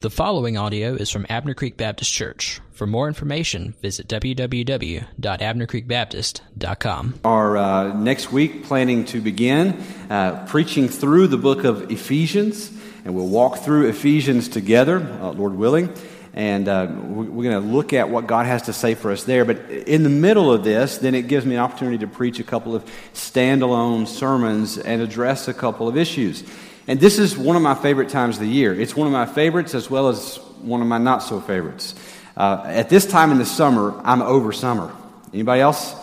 The following audio is from Abner Creek Baptist Church. For more information, visit www.abnercreekbaptist.com. Our uh, next week planning to begin uh, preaching through the book of Ephesians, and we'll walk through Ephesians together, uh, Lord willing. And uh, we're going to look at what God has to say for us there. But in the middle of this, then it gives me an opportunity to preach a couple of standalone sermons and address a couple of issues. And this is one of my favorite times of the year. It's one of my favorites as well as one of my not so favorites. Uh, at this time in the summer, I'm over summer. Anybody else?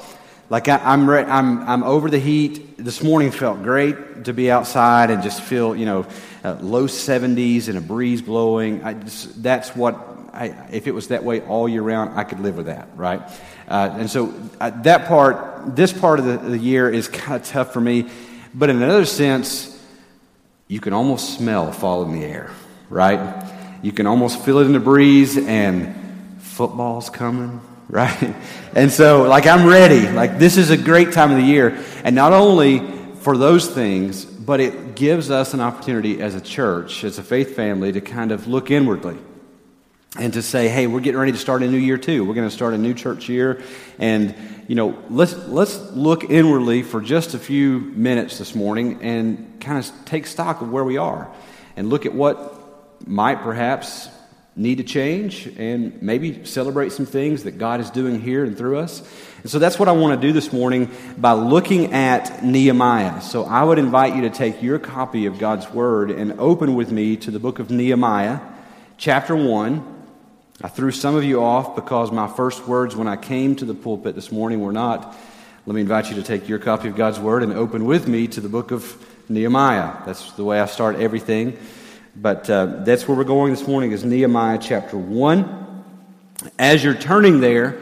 Like I, am I'm, I'm, I'm over the heat. This morning felt great to be outside and just feel, you know, uh, low 70s and a breeze blowing. Just, that's what, I, if it was that way all year round, I could live with that, right? Uh, and so uh, that part, this part of the, the year is kind of tough for me. But in another sense, you can almost smell fall in the air, right? You can almost feel it in the breeze, and football's coming, right? And so, like, I'm ready. Like, this is a great time of the year. And not only for those things, but it gives us an opportunity as a church, as a faith family, to kind of look inwardly and to say, hey, we're getting ready to start a new year too. We're going to start a new church year. And, you know, let's, let's look inwardly for just a few minutes this morning and kind of take stock of where we are and look at what might perhaps need to change and maybe celebrate some things that God is doing here and through us. And so that's what I want to do this morning by looking at Nehemiah. So I would invite you to take your copy of God's Word and open with me to the book of Nehemiah, chapter 1. I threw some of you off because my first words when I came to the pulpit this morning were not, let me invite you to take your copy of God's Word and open with me to the book of Nehemiah. That's the way I start everything. But uh, that's where we're going this morning is Nehemiah chapter 1. As you're turning there,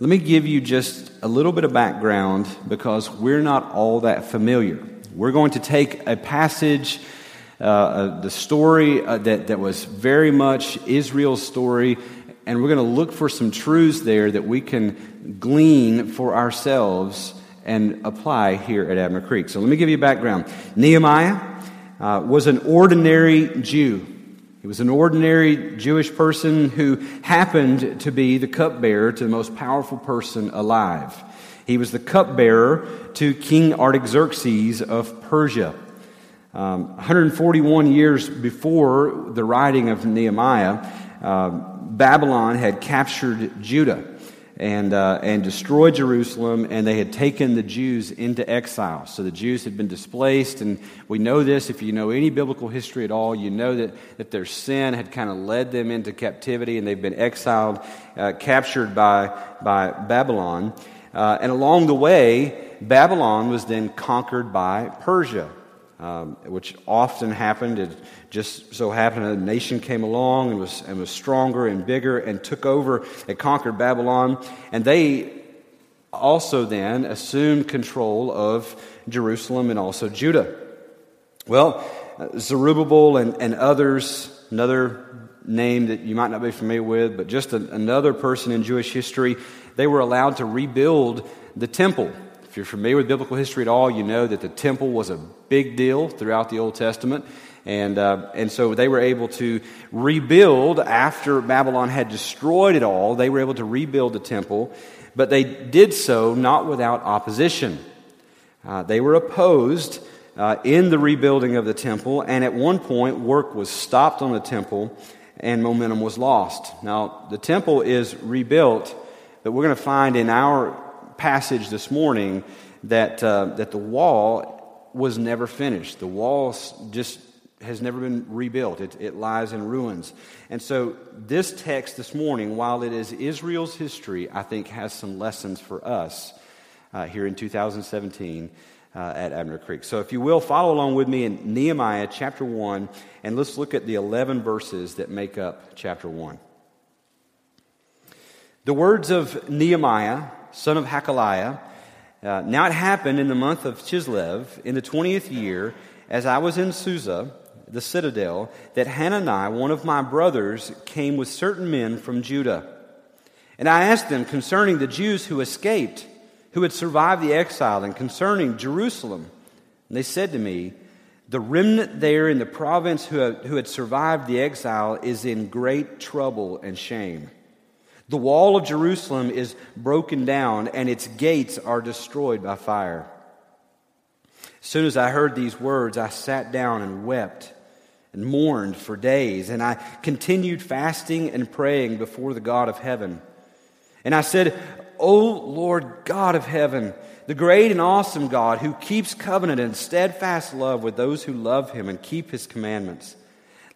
let me give you just a little bit of background because we're not all that familiar. We're going to take a passage uh, uh, the story uh, that, that was very much Israel's story, and we're going to look for some truths there that we can glean for ourselves and apply here at Abner Creek. So let me give you a background. Nehemiah uh, was an ordinary Jew. He was an ordinary Jewish person who happened to be the cupbearer to the most powerful person alive. He was the cupbearer to King Artaxerxes of Persia. Um, 141 years before the writing of Nehemiah, uh, Babylon had captured Judah and, uh, and destroyed Jerusalem, and they had taken the Jews into exile. So the Jews had been displaced, and we know this. If you know any biblical history at all, you know that, that their sin had kind of led them into captivity, and they've been exiled, uh, captured by, by Babylon. Uh, and along the way, Babylon was then conquered by Persia um, which often happened. It just so happened a nation came along and was, and was stronger and bigger and took over and conquered Babylon. And they also then assumed control of Jerusalem and also Judah. Well, Zerubbabel and, and others, another name that you might not be familiar with, but just a, another person in Jewish history, they were allowed to rebuild the temple you're familiar with biblical history at all, you know that the temple was a big deal throughout the Old Testament. And, uh, and so they were able to rebuild after Babylon had destroyed it all. They were able to rebuild the temple, but they did so not without opposition. Uh, they were opposed uh, in the rebuilding of the temple, and at one point, work was stopped on the temple and momentum was lost. Now, the temple is rebuilt, but we're going to find in our passage this morning that, uh, that the wall was never finished. The wall just has never been rebuilt, it, it lies in ruins. And so, this text this morning, while it is Israel's history, I think has some lessons for us uh, here in 2017. Uh, at Abner Creek. So, if you will, follow along with me in Nehemiah chapter 1, and let's look at the 11 verses that make up chapter 1. The words of Nehemiah son of Hakaliah. Uh, now it happened in the month of Chislev, in the 20th year, as I was in Susa, the citadel, that Hanani, one of my brothers, came with certain men from Judah. And I asked them concerning the Jews who escaped, who had survived the exile, and concerning Jerusalem. And they said to me, The remnant there in the province who, have, who had survived the exile is in great trouble and shame. The wall of Jerusalem is broken down, and its gates are destroyed by fire. As soon as I heard these words, I sat down and wept and mourned for days, and I continued fasting and praying before the God of heaven. And I said, O Lord God of heaven, the great and awesome God who keeps covenant and steadfast love with those who love him and keep his commandments.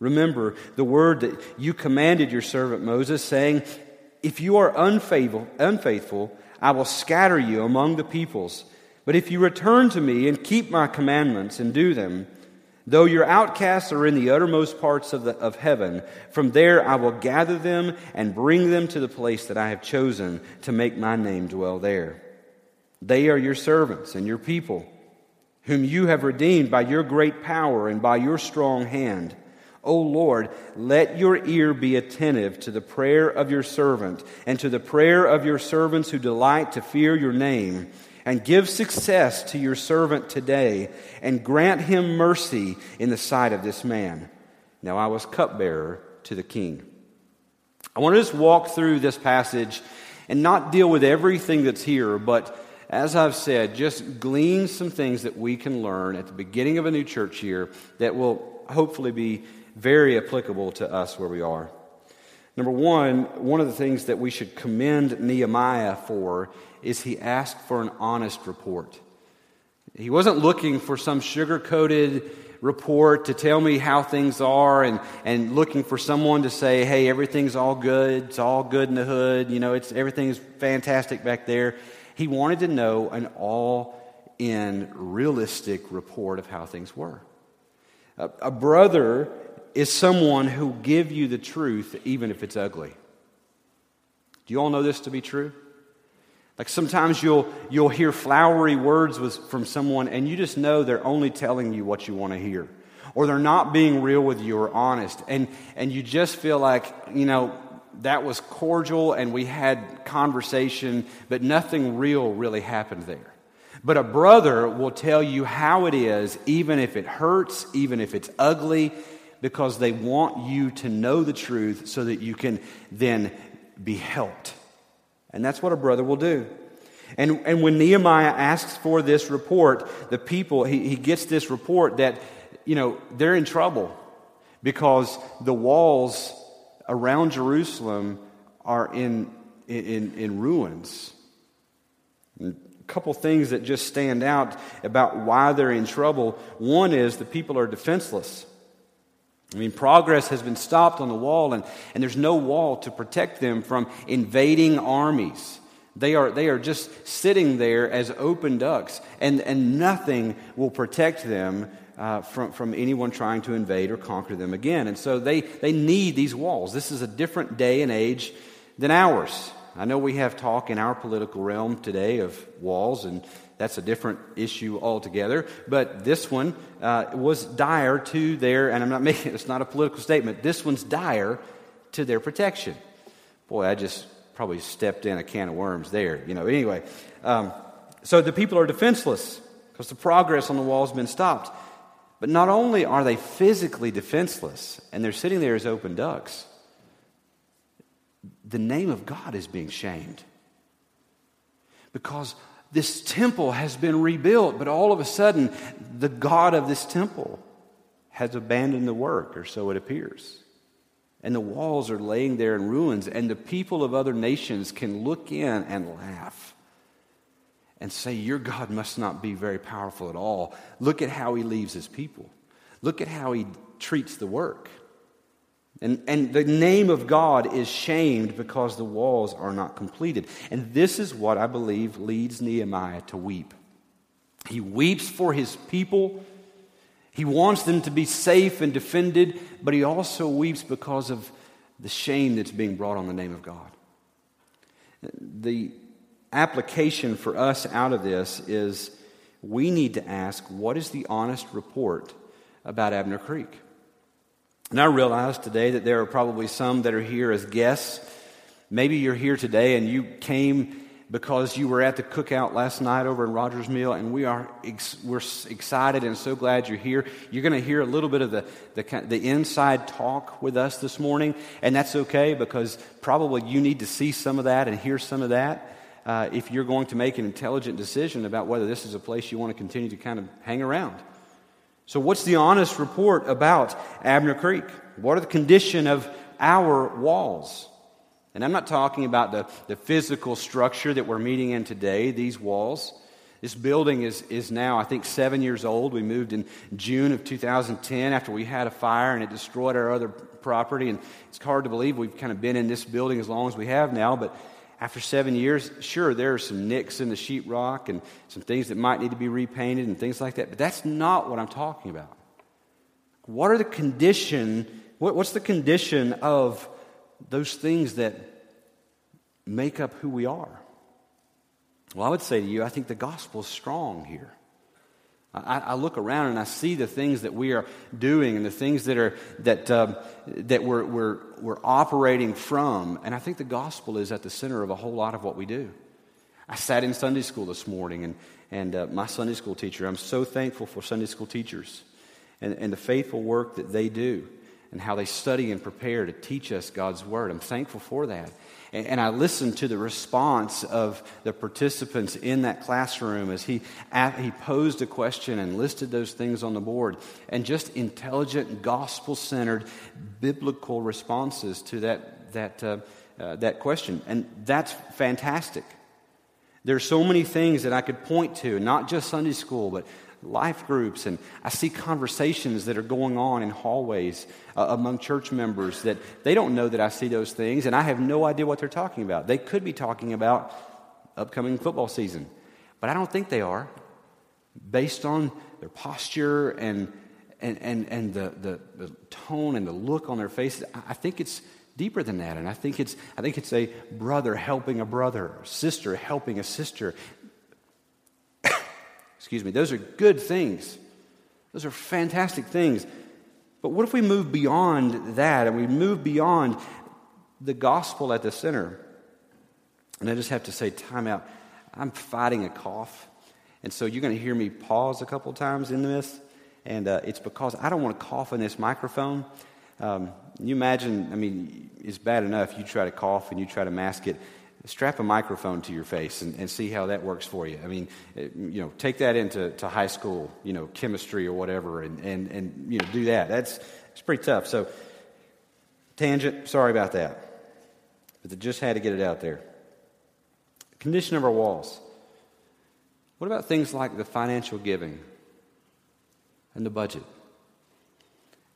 Remember the word that you commanded your servant Moses, saying, If you are unfaithful, unfaithful, I will scatter you among the peoples. But if you return to me and keep my commandments and do them, Though your outcasts are in the uttermost parts of, the, of heaven, from there I will gather them and bring them to the place that I have chosen to make my name dwell there. They are your servants and your people, whom you have redeemed by your great power and by your strong hand. O Lord, let your ear be attentive to the prayer of your servant and to the prayer of your servants who delight to fear your name and give success to your servant today, and grant him mercy in the sight of this man. Now I was cupbearer to the king. I want to just walk through this passage and not deal with everything that's here, but as I've said, just glean some things that we can learn at the beginning of a new church year that will hopefully be very applicable to us where we are. Number one, one of the things that we should commend Nehemiah for is he asked for an honest report. He wasn't looking for some sugar coated report to tell me how things are and, and looking for someone to say, hey, everything's all good. It's all good in the hood. You know, it's, everything's fantastic back there. He wanted to know an all in realistic report of how things were. A, a brother is someone who will give you the truth even if it's ugly. Do you all know this to be true? Like sometimes you'll, you'll hear flowery words with, from someone and you just know they're only telling you what you want to hear. Or they're not being real with you or honest. And, and you just feel like, you know, that was cordial and we had conversation, but nothing real really happened there. But a brother will tell you how it is, even if it hurts, even if it's ugly, because they want you to know the truth so that you can then be helped. And that's what a brother will do. And, and when Nehemiah asks for this report, the people, he, he gets this report that, you know, they're in trouble because the walls around Jerusalem are in, in, in ruins. A couple things that just stand out about why they're in trouble. One is the people are defenseless. I mean, progress has been stopped on the wall, and, and there's no wall to protect them from invading armies. They are, they are just sitting there as open ducks, and, and nothing will protect them uh, from, from anyone trying to invade or conquer them again. And so they, they need these walls. This is a different day and age than ours. I know we have talk in our political realm today of walls and that's a different issue altogether. But this one uh, was dire to their, and I'm not making it's not a political statement, this one's dire to their protection. Boy, I just probably stepped in a can of worms there. You know, anyway. Um, so the people are defenseless because the progress on the wall has been stopped. But not only are they physically defenseless and they're sitting there as open ducks, the name of God is being shamed. Because this temple has been rebuilt, but all of a sudden, the God of this temple has abandoned the work, or so it appears. And the walls are laying there in ruins, and the people of other nations can look in and laugh and say, Your God must not be very powerful at all. Look at how he leaves his people, look at how he treats the work. And, and the name of God is shamed because the walls are not completed. And this is what I believe leads Nehemiah to weep. He weeps for his people. He wants them to be safe and defended, but he also weeps because of the shame that's being brought on the name of God. The application for us out of this is we need to ask what is the honest report about Abner Creek? And I realize today that there are probably some that are here as guests. Maybe you're here today and you came because you were at the cookout last night over in Rogers Mill, and we are ex- we're excited and so glad you're here. You're going to hear a little bit of the, the, the inside talk with us this morning, and that's okay because probably you need to see some of that and hear some of that uh, if you're going to make an intelligent decision about whether this is a place you want to continue to kind of hang around. So, what's the honest report about Abner Creek? What are the condition of our walls? And I'm not talking about the, the physical structure that we're meeting in today, these walls. This building is, is now, I think, seven years old. We moved in June of 2010 after we had a fire and it destroyed our other property. And it's hard to believe we've kind of been in this building as long as we have now. But after seven years, sure, there are some nicks in the sheetrock and some things that might need to be repainted and things like that. But that's not what I'm talking about. What are the condition, what, what's the condition of those things that make up who we are? Well, I would say to you, I think the gospel is strong here. I, I, look around and I see the things that we are doing and the things that are that um, that we're, we're we're operating from, and I think the gospel is at the center of a whole lot of what we do. I sat in Sunday school this morning, and and uh, my Sunday school teacher. I'm so thankful for Sunday school teachers and, and the faithful work that they do and how they study and prepare to teach us God's word. I'm thankful for that. And I listened to the response of the participants in that classroom as he, he posed a question and listed those things on the board. And just intelligent, gospel centered, biblical responses to that, that, uh, uh, that question. And that's fantastic. There are so many things that I could point to, not just Sunday school, but life groups, and I see conversations that are going on in hallways uh, among church members that they don't know that I see those things, and I have no idea what they're talking about. They could be talking about upcoming football season, but I don't think they are, based on their posture and and, and, and the, the, the tone and the look on their faces. I think it's deeper than that. And I think it's, I think it's a brother helping a brother, sister helping a sister. Excuse me. Those are good things. Those are fantastic things. But what if we move beyond that and we move beyond the gospel at the center? And I just have to say, time out. I'm fighting a cough. And so you're going to hear me pause a couple times in this. And uh, it's because I don't want to cough in this microphone. Um, you imagine, I mean, it's bad enough you try to cough and you try to mask it strap a microphone to your face and, and, see how that works for you. I mean, eh, you know, take that into to high school, you know, chemistry or whatever, and, and, and you know, do that. That's it's pretty tough. So, tangent. Sorry about that, but they just had to get it out there. Condition of our walls. What about things like the financial giving and the budget?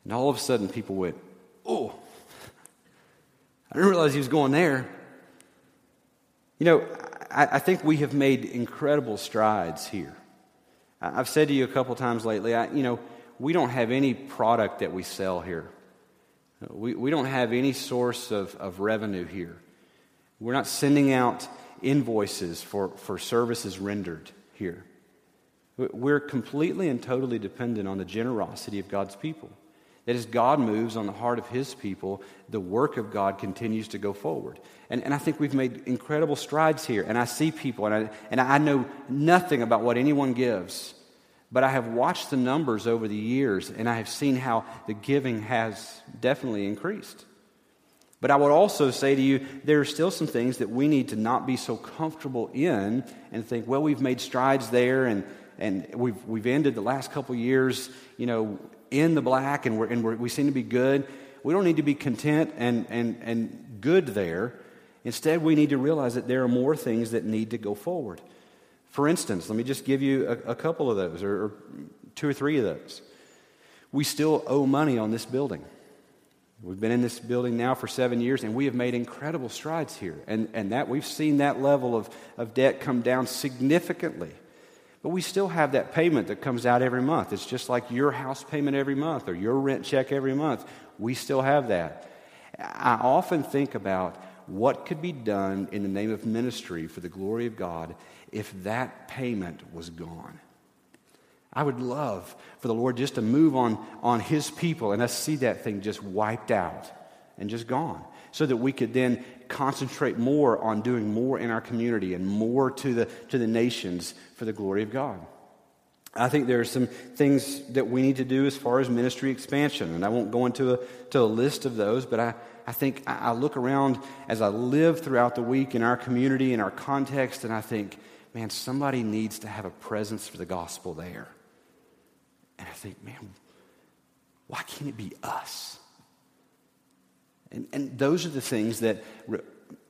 And all of a sudden, people went, "Oh, I didn't realize he was going there." You know, I, I think we have made incredible strides here. I've said to you a couple times lately, I, you know, we don't have any product that we sell here. We, we don't have any source of, of revenue here. We're not sending out invoices for, for services rendered here. We're completely and totally dependent on the generosity of God's people. That as God moves on the heart of his people, the work of God continues to go forward. And, and I think we've made incredible strides here. And I see people, and I, and I know nothing about what anyone gives, but I have watched the numbers over the years, and I have seen how the giving has definitely increased. But I would also say to you, there are still some things that we need to not be so comfortable in and think, well, we've made strides there, and, and we've, we've ended the last couple years, you know, in the black and, we're, and we're, we seem to be good. We don't need to be content and, and, and good there. Instead, we need to realize that there are more things that need to go forward. For instance, let me just give you a, a couple of those, or, or two or three of those. We still owe money on this building. We've been in this building now for seven years, and we have made incredible strides here. And, and that we've seen that level of, of debt come down significantly. But we still have that payment that comes out every month. It's just like your house payment every month or your rent check every month. We still have that. I often think about what could be done in the name of ministry for the glory of God if that payment was gone. I would love for the Lord just to move on, on His people and us see that thing just wiped out and just gone so that we could then concentrate more on doing more in our community and more to the, to the nations for the glory of God. I think there are some things that we need to do as far as ministry expansion, and I won't go into a, to a list of those, but I, I think I, look around as I live throughout the week in our community, in our context, and I think, man, somebody needs to have a presence for the gospel there. And I think, man, why can't it be us? And, and those are the things that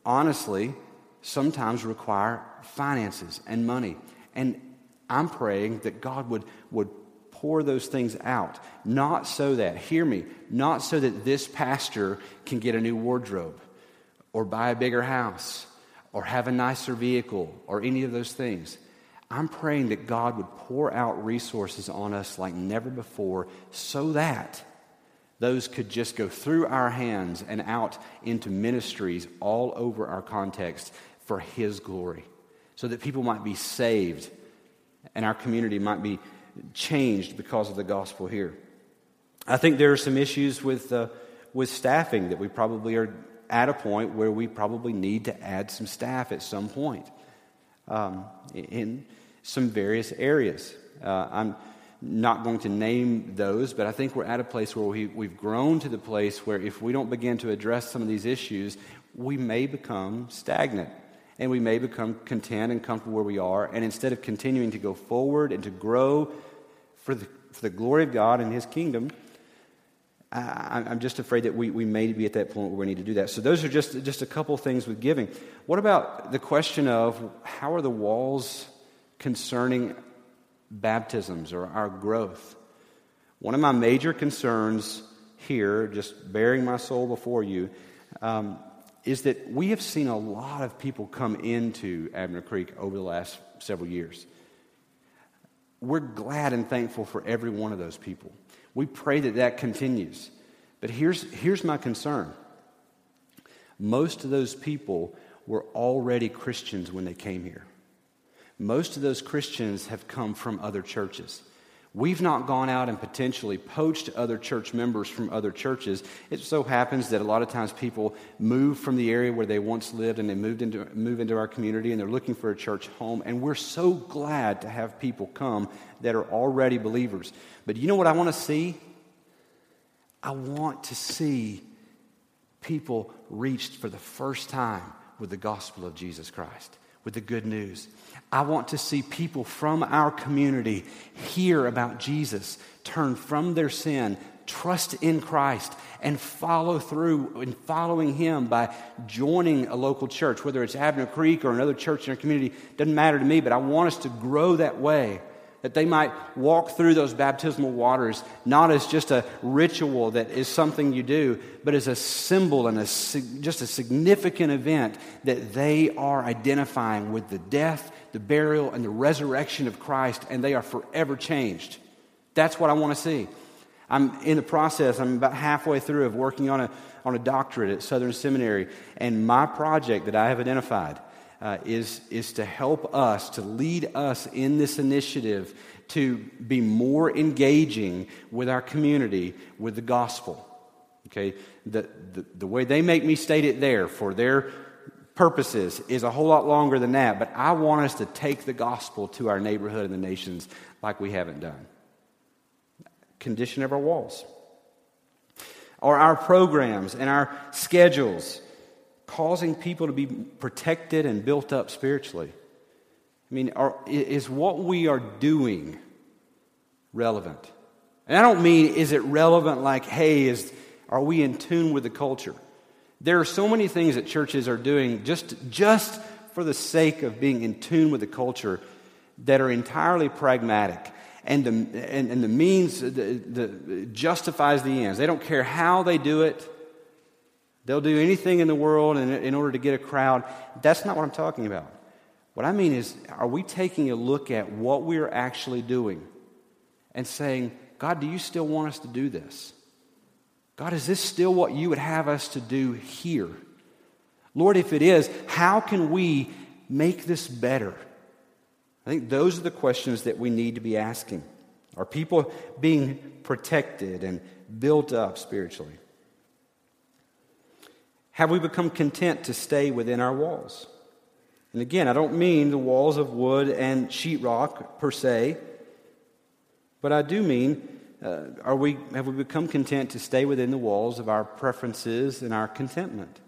honestly sometimes require finances and money. And I'm praying that God would, would pour those things out, not so that, hear me, not so that this pastor can get a new wardrobe or buy a bigger house or have a nicer vehicle or any of those things. I'm praying that God would pour out resources on us like never before so that those could just go through our hands and out into ministries all over our context for His glory, so that people might be saved and our community might be changed because of the gospel here. I think there are some issues with, uh, with staffing that we probably are at a point where we probably need to add some staff at some point um, in some various areas. Uh, I'm not going to name those, but I think we're at a place where we, we've grown to the place where if we don't begin to address some of these issues, we may become stagnant and we may become content and comfortable where we are. And instead of continuing to go forward and to grow for the, for the glory of God and His kingdom, I, I'm just afraid that we, we may be at that point where we need to do that. So, those are just, just a couple things with giving. What about the question of how are the walls concerning baptisms or our growth. One of my major concerns here, just baring my soul before you, um, is that we have seen a lot of people come into Abner Creek over the last several years. We're glad and thankful for every one of those people. We pray that that continues. But here's, here's my concern most of those people were already Christians when they came here most of those Christians have come from other churches. We've not gone out and potentially poached other church members from other churches. It so happens that a lot of times people move from the area where they once lived and they moved into, move into our community and they're looking for a church home. And we're so glad to have people come that are already believers. But you know what I want to see? I want to see people reached for the first time with the gospel of Jesus Christ with the good news. I want to see people from our community hear about Jesus, turn from their sin, trust in Christ, and follow through in following Him by joining a local church, whether it's Abner Creek or another church in our community. Doesn't matter to me, but I want us to grow that way that they might walk through those baptismal waters not as just a ritual that is something you do, but as a symbol and a, just a significant event that they are identifying with the death, the burial, and the resurrection of Christ, and they are forever changed. That's what I want to see. I'm in the process, I'm about halfway through of working on a, on a doctorate at Southern Seminary, and my project that I have identified uh, is, is to help us, to lead us in this initiative to be more engaging with our community with the gospel. Okay? The, the, the way they make me state it there for their purposes is a whole lot longer than that, but I want us to take the gospel to our neighborhood and the nations like we haven't done. Condition of our walls. Or our programs and our schedules causing people to be protected and built up spiritually? I mean, are, is what we are doing relevant? And I don't mean is it relevant like, hey, is, are we in tune with the culture? There are so many things that churches are doing just, just for the sake of being in tune with the culture that are entirely pragmatic. And the, and, and the means the, the, justifies the ends. They don't care how they do it. They'll do anything in the world in, in order to get a crowd. That's not what I'm talking about. What I mean is, are we taking a look at what we're actually doing and saying, God, do you still want us to do this? God, is this still what you would have us to do here? Lord, if it is, how can we make this better? I think those are the questions that we need to be asking. Are people being protected and built up spiritually? Have we become content to stay within our walls? And again, I don't mean the walls of wood and sheetrock per se, but I do mean uh, are we, have we become content to stay within the walls of our preferences and our contentment?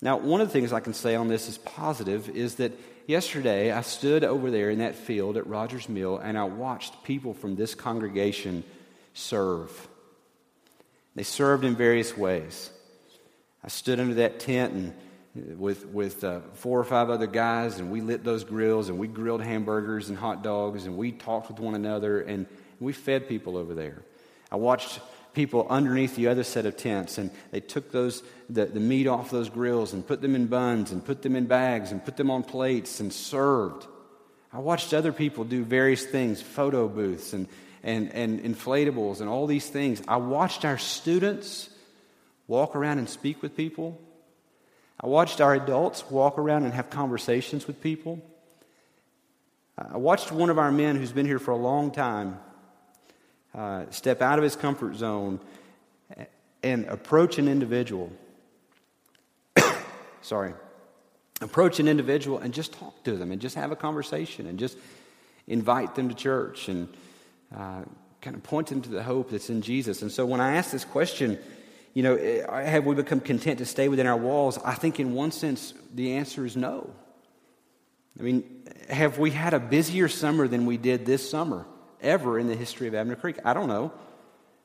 Now, one of the things I can say on this is positive is that yesterday I stood over there in that field at Rogers Mill and I watched people from this congregation serve. They served in various ways. I stood under that tent and with, with uh, four or five other guys, and we lit those grills, and we grilled hamburgers and hot dogs, and we talked with one another, and we fed people over there. I watched people underneath the other set of tents, and they took those, the, the meat off those grills and put them in buns and put them in bags and put them on plates and served. I watched other people do various things, photo booths and, and, and inflatables and all these things. I watched our students walk around and speak with people. I watched our adults walk around and have conversations with people. I watched one of our men who's been here for a long time uh, step out of his comfort zone and approach an individual. Sorry. Approach an individual and just talk to them and just have a conversation and just invite them to church and uh, kind of point them to the hope that's in Jesus. And so when I asked this question, you know, eh, have we become content to stay within our walls? I think in one sense the answer is no. I mean, have we had a busier summer than we did this summer? ever in the history of Abner Creek. I don't know.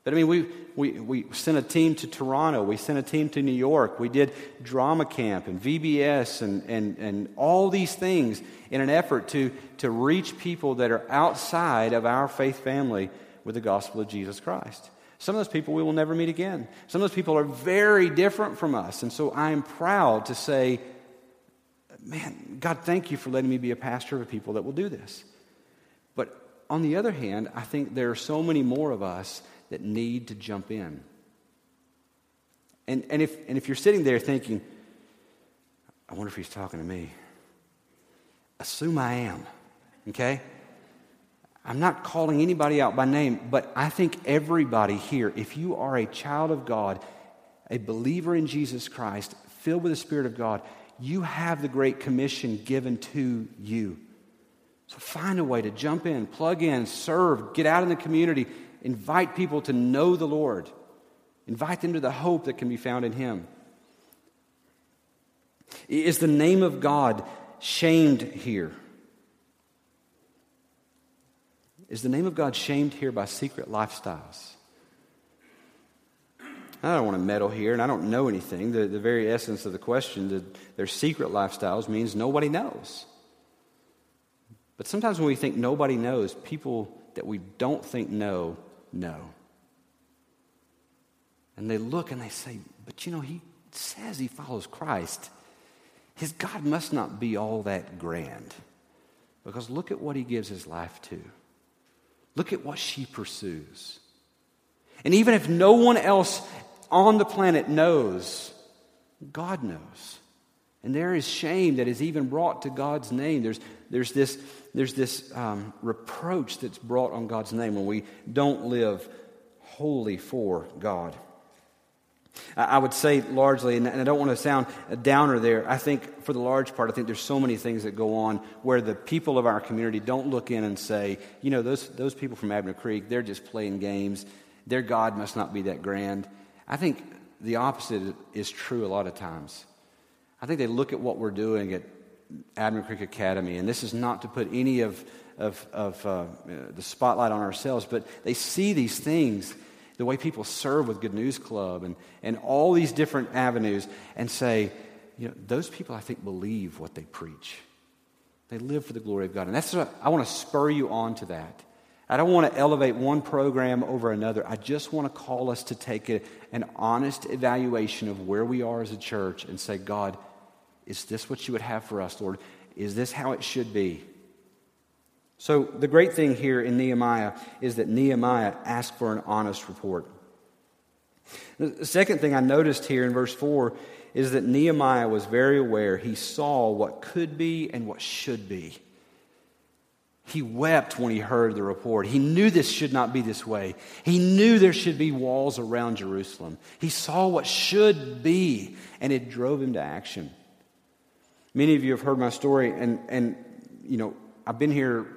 But I mean, we, we, we sent a team to Toronto. We sent a team to New York. We did drama camp and VBS and, and, and all these things in an effort to, to reach people that are outside of our faith family with the gospel of Jesus Christ. Some of those people we will never meet again. Some of those people are very different from us. And so I am proud to say, man, God, thank you for letting me be a pastor of people that will do this. But on the other hand, I think there are so many more of us that need to jump in. And, and, if, and if you're sitting there thinking, I wonder if he's talking to me, assume I am, okay? I'm not calling anybody out by name, but I think everybody here, if you are a child of God, a believer in Jesus Christ, filled with the Spirit of God, you have the Great Commission given to you. So find a way to jump in, plug in, serve, get out in the community, invite people to know the Lord, invite them to the hope that can be found in Him. Is the name of God shamed here? Is the name of God shamed here by secret lifestyles? I don't want to meddle here, and I don't know anything. The, the very essence of the question, the, their secret lifestyles, means nobody knows. But sometimes when we think nobody knows, people that we don't think know, know. And they look and they say, But you know, he says he follows Christ. His God must not be all that grand. Because look at what he gives his life to. Look at what she pursues. And even if no one else on the planet knows, God knows. And there is shame that is even brought to God's name. There's, there's this, there's this um, reproach that's brought on God's name when we don't live wholly for God. I would say largely, and I don't want to sound a downer there, I think for the large part, I think there's so many things that go on where the people of our community don't look in and say, you know, those, those people from Abner Creek, they're just playing games. Their God must not be that grand. I think the opposite is true a lot of times. I think they look at what we're doing at Abner Creek Academy, and this is not to put any of, of, of uh, the spotlight on ourselves, but they see these things, the way people serve with Good News Club and, and all these different avenues, and say, you know, those people I think believe what they preach. They live for the glory of God. And that's what I want to spur you on to that. I don't want to elevate one program over another. I just want to call us to take a, an honest evaluation of where we are as a church and say, God, is this what you would have for us, Lord? Is this how it should be? So, the great thing here in Nehemiah is that Nehemiah asked for an honest report. The second thing I noticed here in verse 4 is that Nehemiah was very aware. He saw what could be and what should be. He wept when he heard the report. He knew this should not be this way. He knew there should be walls around Jerusalem. He saw what should be, and it drove him to action. Many of you have heard my story, and, and you know, I've been here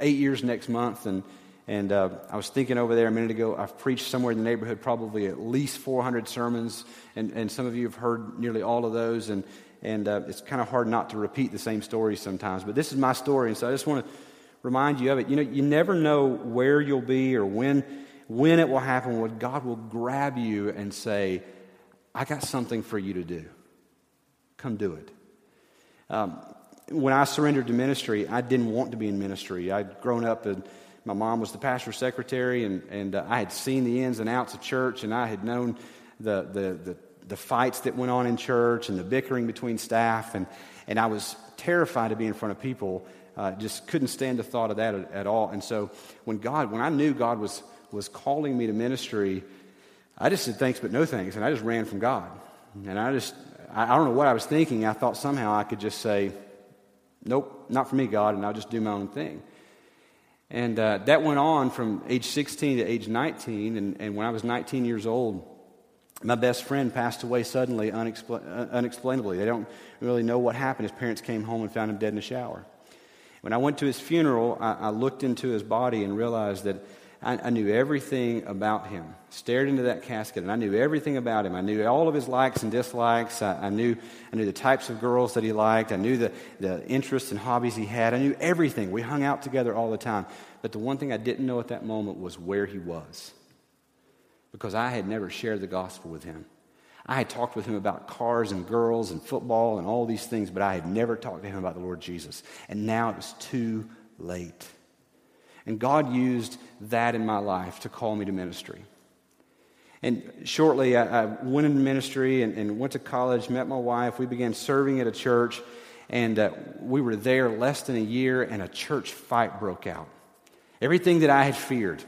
eight years next month, and, and uh, I was thinking over there a minute ago, I've preached somewhere in the neighborhood probably at least 400 sermons, and, and some of you have heard nearly all of those, and, and uh, it's kind of hard not to repeat the same stories sometimes. But this is my story, and so I just want to remind you of it. You know, you never know where you'll be or when, when it will happen, when God will grab you and say, I got something for you to do. Come do it. Um, when I surrendered to ministry, I didn't want to be in ministry. I'd grown up and my mom was the pastor's secretary, and, and uh, I had seen the ins and outs of church, and I had known the, the, the, the, fights that went on in church and the bickering between staff, and, and I was terrified to be in front of people uh, just couldn't stand the thought of that at, at, all. And so when God, when I knew God was, was calling me to ministry, I just said thanks but no thanks, and I just ran from God. And I just, I, I don't know what I was thinking. I thought somehow I could just say, nope, not for me, God, and I'll just do my own thing. And uh, that went on from age 16 to age 19. And, and when I was 19 years old, my best friend passed away suddenly, unexpla- uh, unexplainably. They don't really know what happened. His parents came home and found him dead in the shower. When I went to his funeral, I, I looked into his body and realized that I, I, knew everything about him. Stared into that casket, and I knew everything about him. I knew all of his likes and dislikes. I, I, knew, I knew the types of girls that he liked. I knew the, the interests and hobbies he had. I knew everything. We hung out together all the time. But the one thing I didn't know at that moment was where he was, because I had never shared the gospel with him. I had talked with him about cars and girls and football and all these things, but I had never talked to him about the Lord Jesus. And now it was too late. And God used that in my life to call me to ministry. And shortly, I, I went into ministry and, and, went to college, met my wife. We began serving at a church, and uh, we were there less than a year, and a church fight broke out. Everything that I had feared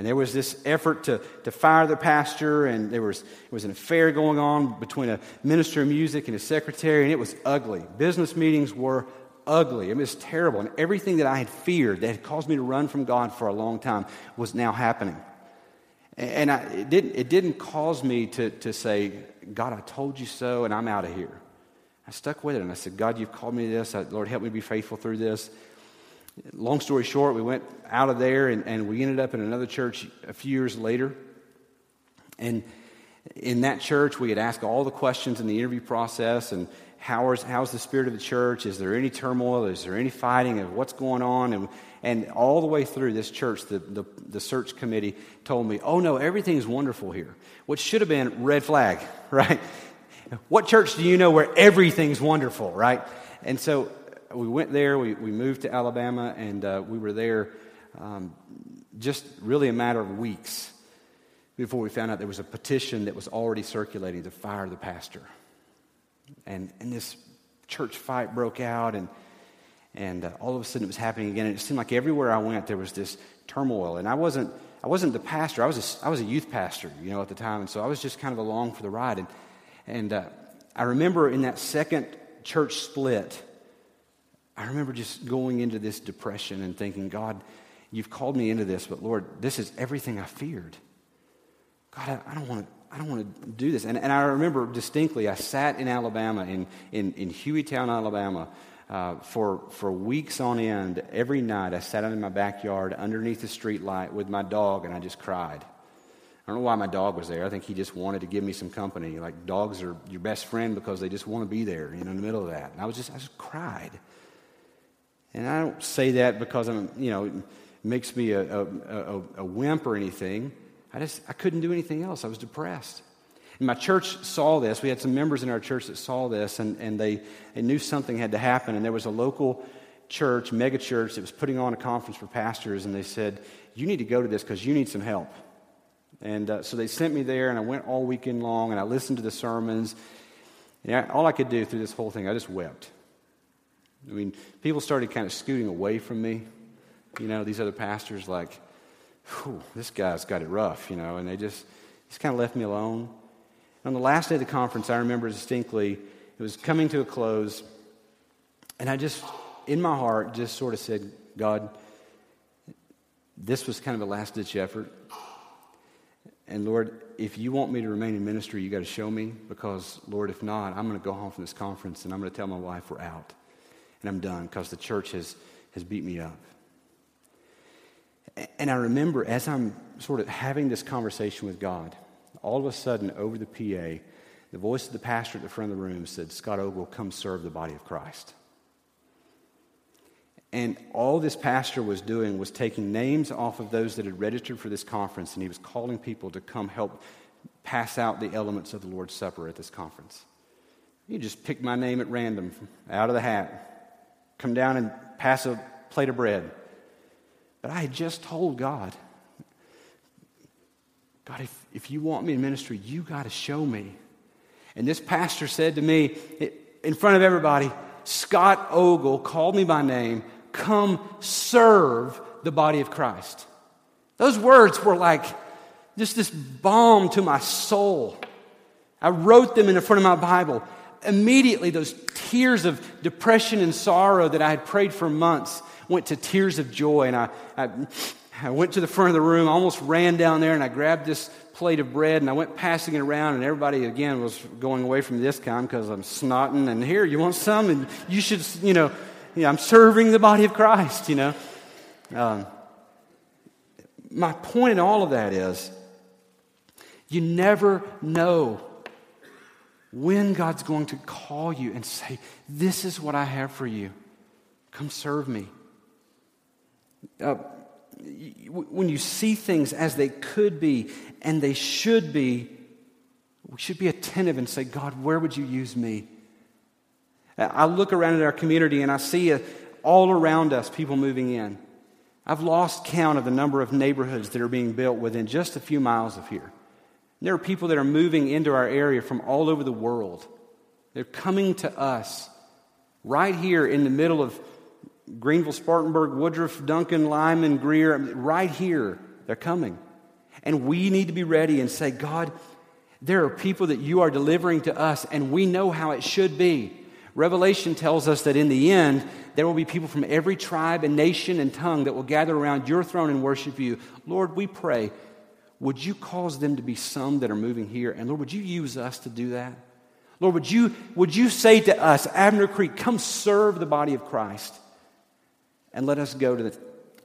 and there was this effort to, to fire the pastor, and there was, there was an affair going on between a minister of music and his secretary, and it was ugly. Business meetings were ugly. It was terrible. And everything that I had feared that had caused me to run from God for a long time was now happening. And I, it, didn't, it didn't cause me to, to say, God, I told you so, and I'm out of here. I stuck with it, and I said, God, you've called me to this. Uh, Lord, help me be faithful through this. Long story short, we went out of there and, and we ended up in another church a few years later. And in that church, we had asked all the questions in the interview process and how is, how's the spirit of the church? Is there any turmoil? Is there any fighting of what's going on? And, and all the way through this church, the, the, the search committee told me, oh no, everything's wonderful here. Which should have been red flag, right? What church do you know where everything's wonderful, right? And so we went there, we, we moved to Alabama, and uh, we were there um, just really a matter of weeks before we found out there was a petition that was already circulating to fire the pastor. And, and this church fight broke out, and, and uh, all of a sudden it was happening again. And it seemed like everywhere I went, there was this turmoil. And I wasn't, I wasn't the pastor, I was, a, I was a youth pastor, you know, at the time. And so I was just kind of along for the ride. And, and uh, I remember in that second church split, I remember just going into this depression and thinking, God, you've called me into this, but Lord, this is everything I feared. God, I, I don't want to. I don't want to do this. And, and I remember distinctly, I sat in Alabama, in, in, in Hueytown, Alabama, uh, for, for weeks on end. Every night, I sat out in my backyard underneath the street light with my dog, and I just cried. I don't know why my dog was there. I think he just wanted to give me some company. Like dogs are your best friend because they just want to be there, you know, in the middle of that. And I was just, I just cried. And I don't say that because I'm, you know, it makes me a, a, a, a wimp or anything. I just, I couldn't do anything else. I was depressed. And my church saw this. We had some members in our church that saw this, and, and they, they knew something had to happen. And there was a local church, mega church, that was putting on a conference for pastors, and they said, You need to go to this because you need some help. And uh, so they sent me there, and I went all weekend long, and I listened to the sermons. And I, all I could do through this whole thing, I just wept. I mean, people started kind of scooting away from me. You know, these other pastors, like, this guy's got it rough, you know, and they just, just kind of left me alone. On the last day of the conference, I remember distinctly, it was coming to a close, and I just, in my heart, just sort of said, God, this was kind of a last ditch effort. And Lord, if you want me to remain in ministry, you got to show me because, Lord, if not, I'm going to go home from this conference and I'm going to tell my wife we're out and I'm done because the church has, has beat me up. And I remember as I'm sort of having this conversation with God, all of a sudden over the PA, the voice of the pastor at the front of the room said, Scott Ogle, come serve the body of Christ. And all this pastor was doing was taking names off of those that had registered for this conference, and he was calling people to come help pass out the elements of the Lord's Supper at this conference. You just pick my name at random out of the hat, come down and pass a plate of bread. But I had just told God, God, if, if you want me in ministry, you got to show me. And this pastor said to me in front of everybody, Scott Ogle called me by name, come serve the body of Christ. Those words were like just this balm to my soul. I wrote them in the front of my Bible. Immediately, those tears of depression and sorrow that I had prayed for months went to tears of joy. And I, I, I went to the front of the room, I almost ran down there, and I grabbed this plate of bread and I went passing it around, and everybody again was going away from this kind because I'm snotting. And here, you want some? And you should, you know, you know, I'm serving the body of Christ, you know. Um, my point in all of that is you never know when God's going to call you and say, This is what I have for you. Come serve me. Uh, when you see things as they could be and they should be, we should be attentive and say, God, where would you use me? I look around at our community and I see a, all around us people moving in. I've lost count of the number of neighborhoods that are being built within just a few miles of here. There are people that are moving into our area from all over the world. They're coming to us right here in the middle of Greenville, Spartanburg, Woodruff, Duncan, Lyman, Greer, right here. They're coming. And we need to be ready and say, God, there are people that you are delivering to us, and we know how it should be. Revelation tells us that in the end, there will be people from every tribe and nation and tongue that will gather around your throne and worship you. Lord, we pray, would you cause them to be some that are moving here? And Lord, would you use us to do that? Lord, would you, would you say to us, Abner Creek, come serve the body of Christ? And let us go to, the,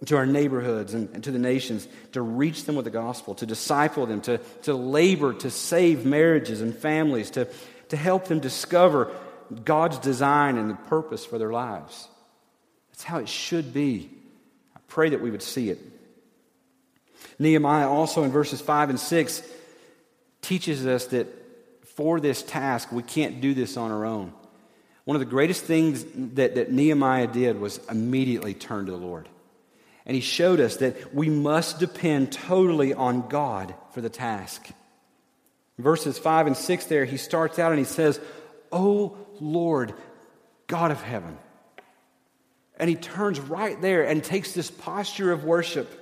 to our neighborhoods and, and to the nations to reach them with the gospel, to disciple them, to, to labor to save marriages and families, to, to help them discover God's design and the purpose for their lives. That's how it should be. I pray that we would see it. Nehemiah also in verses 5 and 6 teaches us that for this task, we can't do this on our own. One of the greatest things that, that Nehemiah did was immediately turn to the Lord. And he showed us that we must depend totally on God for the task. Verses 5 and 6 there, he starts out and he says, Oh Lord, God of heaven. And he turns right there and takes this posture of worship.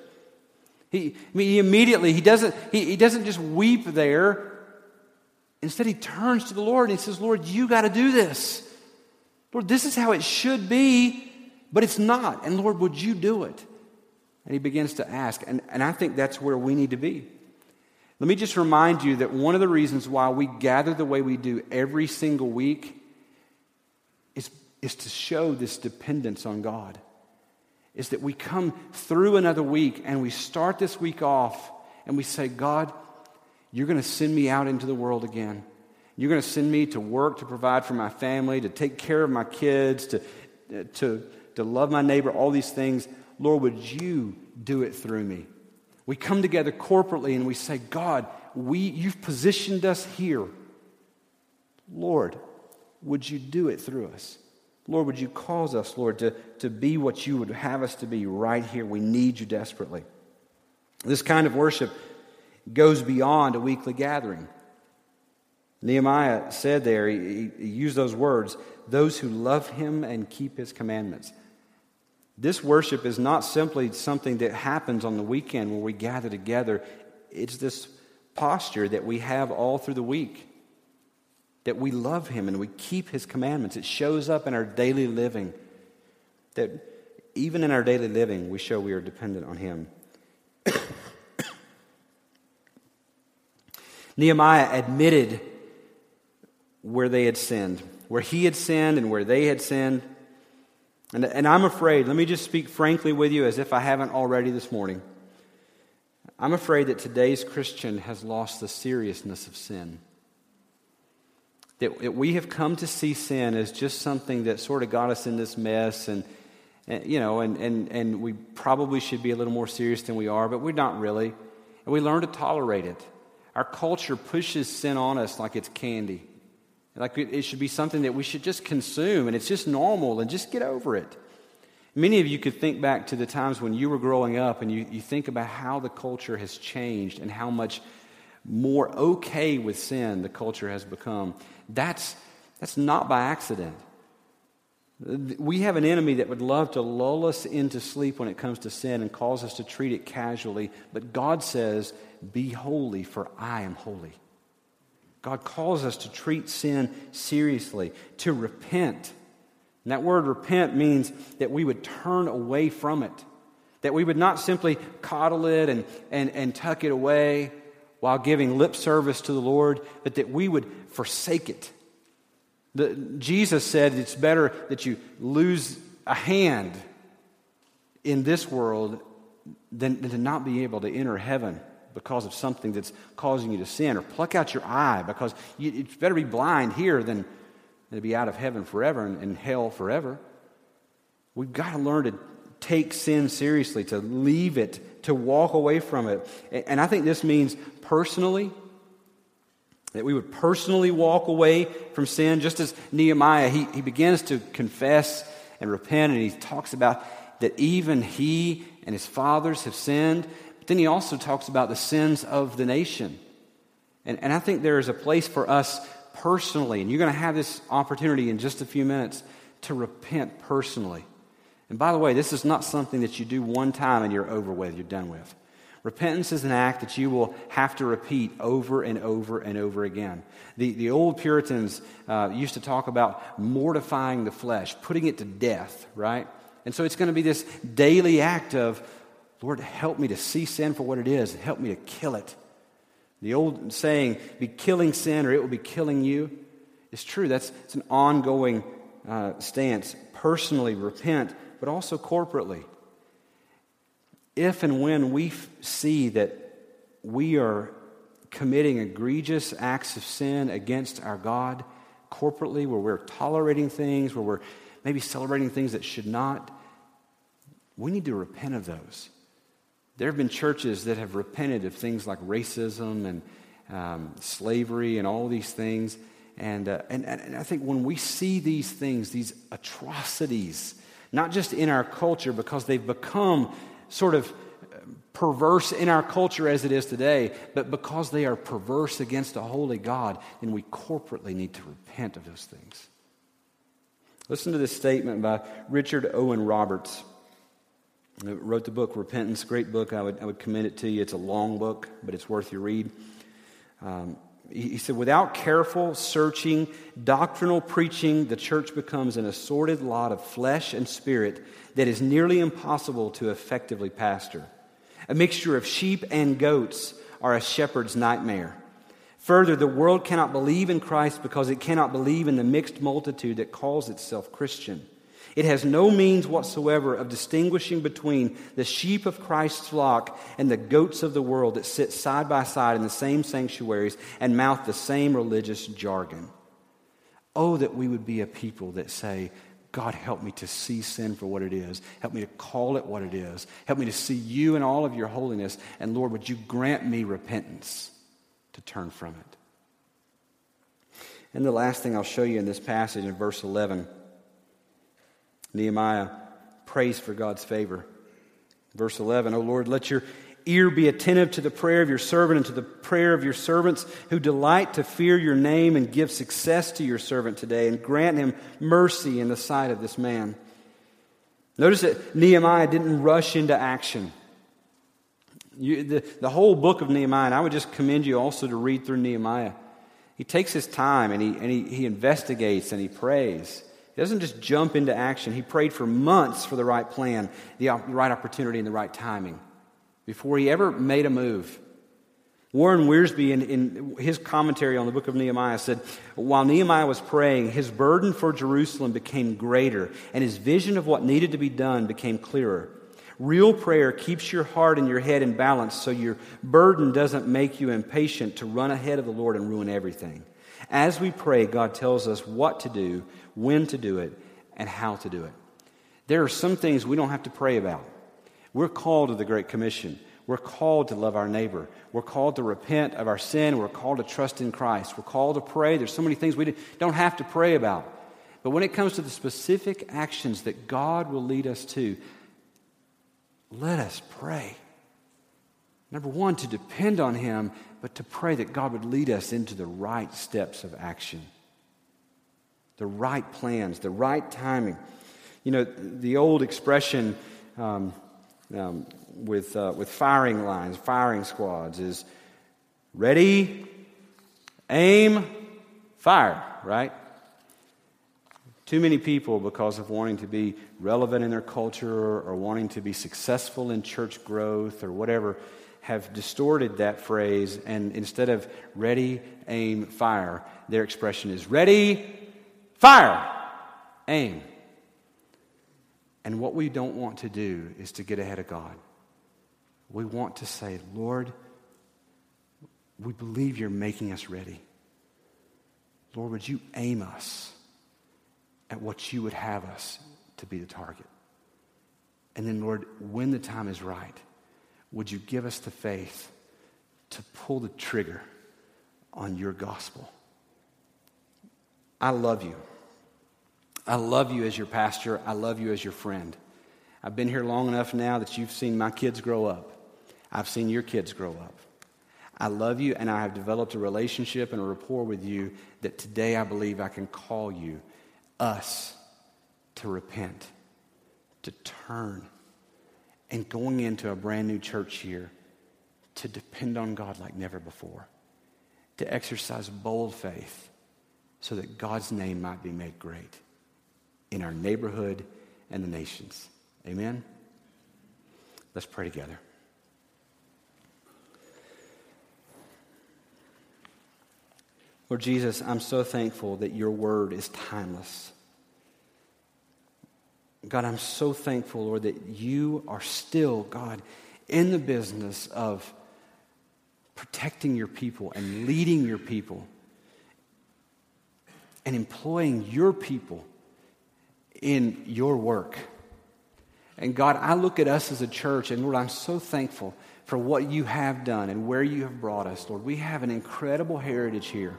He, I mean, he immediately, he doesn't, he, he doesn't just weep there. Instead, he turns to the Lord and he says, Lord, you got to do this. Lord, this is how it should be, but it's not. And Lord, would you do it? And he begins to ask. And, and I think that's where we need to be. Let me just remind you that one of the reasons why we gather the way we do every single week is, is to show this dependence on God. Is that we come through another week and we start this week off and we say, God, you're going to send me out into the world again. You're going to send me to work, to provide for my family, to take care of my kids, to, to, to love my neighbor, all these things. Lord, would you do it through me? We come together corporately and we say, God, we, you've positioned us here. Lord, would you do it through us? Lord, would you cause us, Lord, to, to be what you would have us to be right here? We need you desperately. This kind of worship goes beyond a weekly gathering. Nehemiah said there, he, he used those words, those who love him and keep his commandments. This worship is not simply something that happens on the weekend when we gather together. It's this posture that we have all through the week. That we love him and we keep his commandments. It shows up in our daily living. That even in our daily living, we show we are dependent on him. Nehemiah admitted where they had sinned, where he had sinned and where they had sinned. And, and I'm afraid, let me just speak frankly with you as if I haven't already this morning. I'm afraid that today's Christian has lost the seriousness of sin. That, that we have come to see sin as just something that sort of got us in this mess and, and you know, and, and, and we probably should be a little more serious than we are, but we're not really. And we learn to tolerate it. Our culture pushes sin on us like it's candy. Like it, should be something that we should just consume and it's just normal and just get over it. Many of you could think back to the times when you were growing up and you, you think about how the culture has changed and how much more okay with sin the culture has become. That's, that's not by accident. We have an enemy that would love to lull us into sleep when it comes to sin and cause us to treat it casually. But God says, Be holy, for I am holy. God calls us to treat sin seriously, to repent. And that word repent means that we would turn away from it, that we would not simply coddle it and, and, and tuck it away while giving lip service to the Lord, but that we would forsake it. The, Jesus said it's better that you lose a hand in this world than, than to not be able to enter heaven because of something that's causing you to sin, or pluck out your eye because you, it's better be blind here than, to be out of heaven forever and in hell forever. We've got to learn to take sin seriously, to leave it, to walk away from it. And I think this means personally, that we would personally walk away from sin, just as Nehemiah, he, he begins to confess and repent, and he talks about that even he and his fathers have sinned, but then he also talks about the sins of the nation. And, and I think there is a place for us personally, and you're going to have this opportunity in just a few minutes to repent personally. And by the way, this is not something that you do one time and you're over with, you're done with. Repentance is an act that you will have to repeat over and over and over again. The, the old Puritans uh, used to talk about mortifying the flesh, putting it to death, right? And so it's going to be this daily act of Lord, help me to see sin for what it is. Help me to kill it. The old saying, be killing sin or it will be killing you, is true. That's it's an ongoing uh, stance. Personally, repent, but also corporately. If and when we f- see that we are committing egregious acts of sin against our God corporately, where we're tolerating things, where we're maybe celebrating things that should not, we need to repent of those. There have been churches that have repented of things like racism and um, slavery and all these things. And, uh, and, and I think when we see these things, these atrocities, not just in our culture because they've become sort of uh, perverse in our culture as it is today, but because they are perverse against a holy God, then we corporately need to repent of those things. Listen to this statement by Richard Owen Roberts. Wrote the book Repentance, great book. I would, I would commend it to you. It's a long book, but it's worth your read. Um, he, he said, without careful, searching, doctrinal preaching, the church becomes an assorted lot of flesh and spirit that is nearly impossible to effectively pastor. A mixture of sheep and goats are a shepherd's nightmare. Further, the world cannot believe in Christ because it cannot believe in the mixed multitude that calls itself Christian. It has no means whatsoever of distinguishing between the sheep of Christ's flock and the goats of the world that sit side by side in the same sanctuaries and mouth the same religious jargon. Oh, that we would be a people that say, God, help me to see sin for what it is. Help me to call it what it is. Help me to see you in all of your holiness. And Lord, would you grant me repentance to turn from it? And the last thing I'll show you in this passage in verse 11 Nehemiah prays for God's favor. Verse 11, O Lord, let your ear be attentive to the prayer of your servant and to the prayer of your servants who delight to fear your name and give success to your servant today and grant him mercy in the sight of this man. Notice that Nehemiah didn't rush into action. You, the, the whole book of Nehemiah, and I would just commend you also to read through Nehemiah. He takes his time and he, and he, he investigates and he prays. He doesn't just jump into action. He prayed for months for the right plan, the right opportunity, and the right timing before he ever made a move. Warren Wiersbe, in, in, his commentary on the book of Nehemiah, said, While Nehemiah was praying, his burden for Jerusalem became greater, and his vision of what needed to be done became clearer. Real prayer keeps your heart and your head in balance so your burden doesn't make you impatient to run ahead of the Lord and ruin everything. As we pray, God tells us what to do, when to do it, and how to do it. There are some things we don't have to pray about. We're called to the Great Commission. We're called to love our neighbor. We're called to repent of our sin. We're called to trust in Christ. We're called to pray. There's so many things we don't have to pray about. But when it comes to the specific actions that God will lead us to, let us pray. Number one, to depend on Him, but to pray that God would lead us into the right steps of action, the right plans, the right timing. You know, the old expression um, um, with, uh, with firing lines, firing squads is ready, aim, fire, right? Too many people, because of wanting to be relevant in their culture or wanting to be successful in church growth or whatever, have distorted that phrase. And instead of ready, aim, fire, their expression is ready, fire, aim. And what we don't want to do is to get ahead of God. We want to say, Lord, we believe you're making us ready. Lord, would you aim us? at what you would have us to be the target. And then, Lord, when the time is right, would you give us the faith to pull the trigger on your gospel? I love you. I love you as your pastor. I love you as your friend. I've been here long enough now that you've seen my kids grow up. I've seen your kids grow up. I love you, and I have developed a relationship and a rapport with you that today I believe I can call you us to repent, to turn, and going into a brand new church year to depend on God like never before, to exercise bold faith so that God's name might be made great in our neighborhood and the nations. Amen? Let's pray together. Lord Jesus, I'm so thankful that your word is timeless. God, I'm so thankful, Lord, that you are still, God, in the business of protecting your people and leading your people and employing your people in your work. And God, I look at us as a church, and Lord, I'm so thankful for what you have done and where you have brought us, Lord. We have an incredible heritage here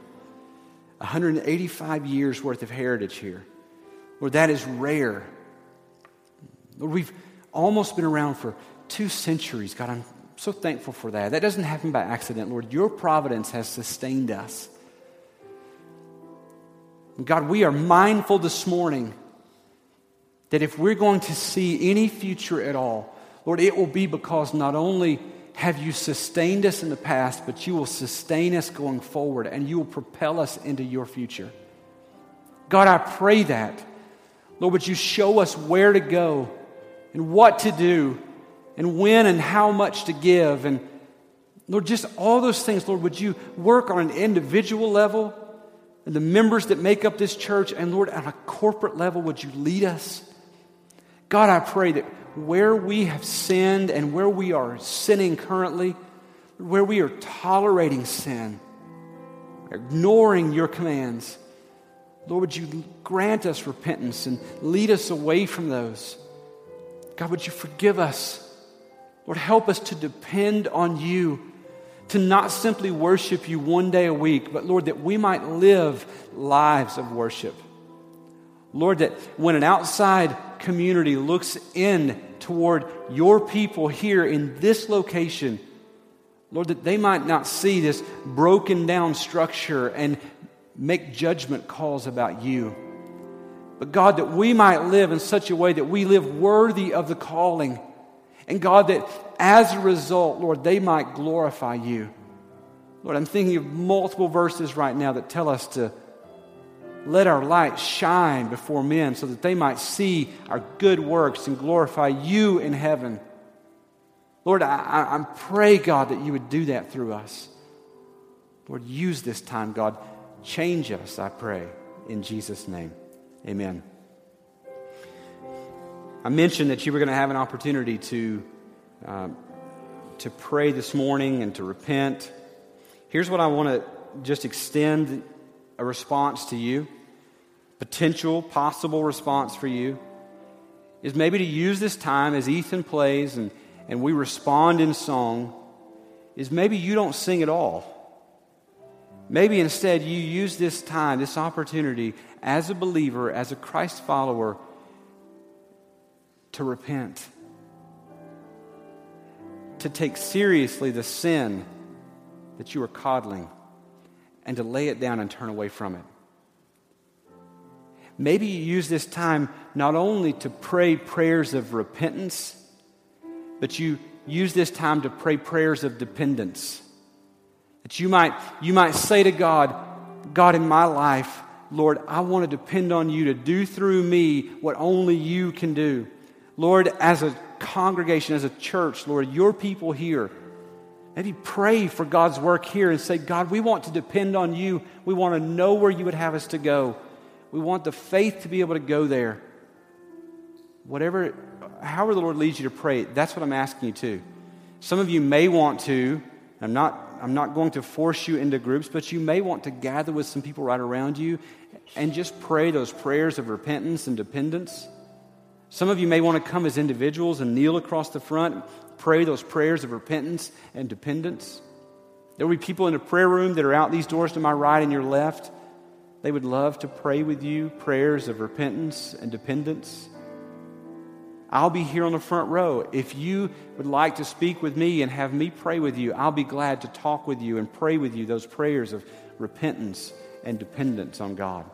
185 years worth of heritage here. Lord, that is rare. Lord, we've almost been around for two centuries. God, I'm so thankful for that. That doesn't happen by accident, Lord. Your providence has sustained us. God, we are mindful this morning that if we're going to see any future at all, Lord, it will be because not only have you sustained us in the past, but you will sustain us going forward and you will propel us into your future. God, I pray that. Lord, would you show us where to go and what to do and when and how much to give. And Lord, just all those things, Lord, would you work on an individual level and the members that make up this church? And Lord, on a corporate level, would you lead us? God, I pray that where we have sinned and where we are sinning currently, where we are tolerating sin, ignoring your commands, Lord, would you grant us repentance and lead us away from those? God, would you forgive us? Lord, help us to depend on you, to not simply worship you one day a week, but Lord, that we might live lives of worship. Lord, that when an outside community looks in toward your people here in this location. Lord, that they might not see this broken down structure and make judgment calls about you. But God, that we might live in such a way that we live worthy of the calling. And God, that as a result, Lord, they might glorify you. Lord, I'm thinking of multiple verses right now that tell us to let our light shine before men so that they might see our good works and glorify you in heaven. Lord, I, I pray, God, that you would do that through us. Lord, use this time, God. Change us, I pray, in Jesus' name. Amen. I mentioned that you were going to have an opportunity to, um, to pray this morning and to repent. Here's what I want to just extend a response to you, potential, possible response for you, is maybe to use this time as Ethan plays and, and we respond in song, is maybe you don't sing at all. Maybe instead you use this time, this opportunity, as a believer, as a Christ follower, to repent, to take seriously the sin that you are coddling, and to lay it down and turn away from it. Maybe you use this time not only to pray prayers of repentance, but you use this time to pray prayers of dependence. That you might, you might say to God, God, in my life, Lord, I want to depend on you to do through me what only you can do. Lord, as a congregation, as a church, Lord, your people here, maybe pray for God's work here and say, God, we want to depend on you. We want to know where you would have us to go. We want the faith to be able to go there. Whatever, however the Lord leads you to pray, that's what I'm asking you to. Some of you may want to, I'm not, I'm not going to force you into groups, but you may want to gather with some people right around you and just pray those prayers of repentance and dependence. Some of you may want to come as individuals and kneel across the front, pray those prayers of repentance and dependence. There will be people in the prayer room that are out these doors to my right and your left. They would love to pray with you prayers of repentance and dependence. I'll be here on the front row. If you would like to speak with me and have me pray with you, I'll be glad to talk with you and pray with you those prayers of repentance and dependence on God.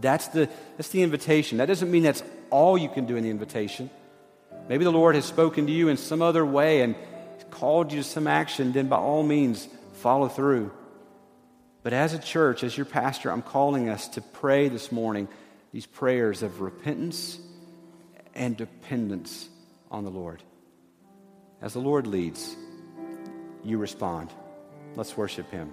That's the, that's the invitation. That doesn't mean that's all you can do in the invitation. Maybe the Lord has spoken to you in some other way and called you to some action, then by all means, follow through. But as a church, as your pastor, I'm calling us to pray this morning these prayers of repentance and dependence on the Lord. As the Lord leads, you respond. Let's worship Him.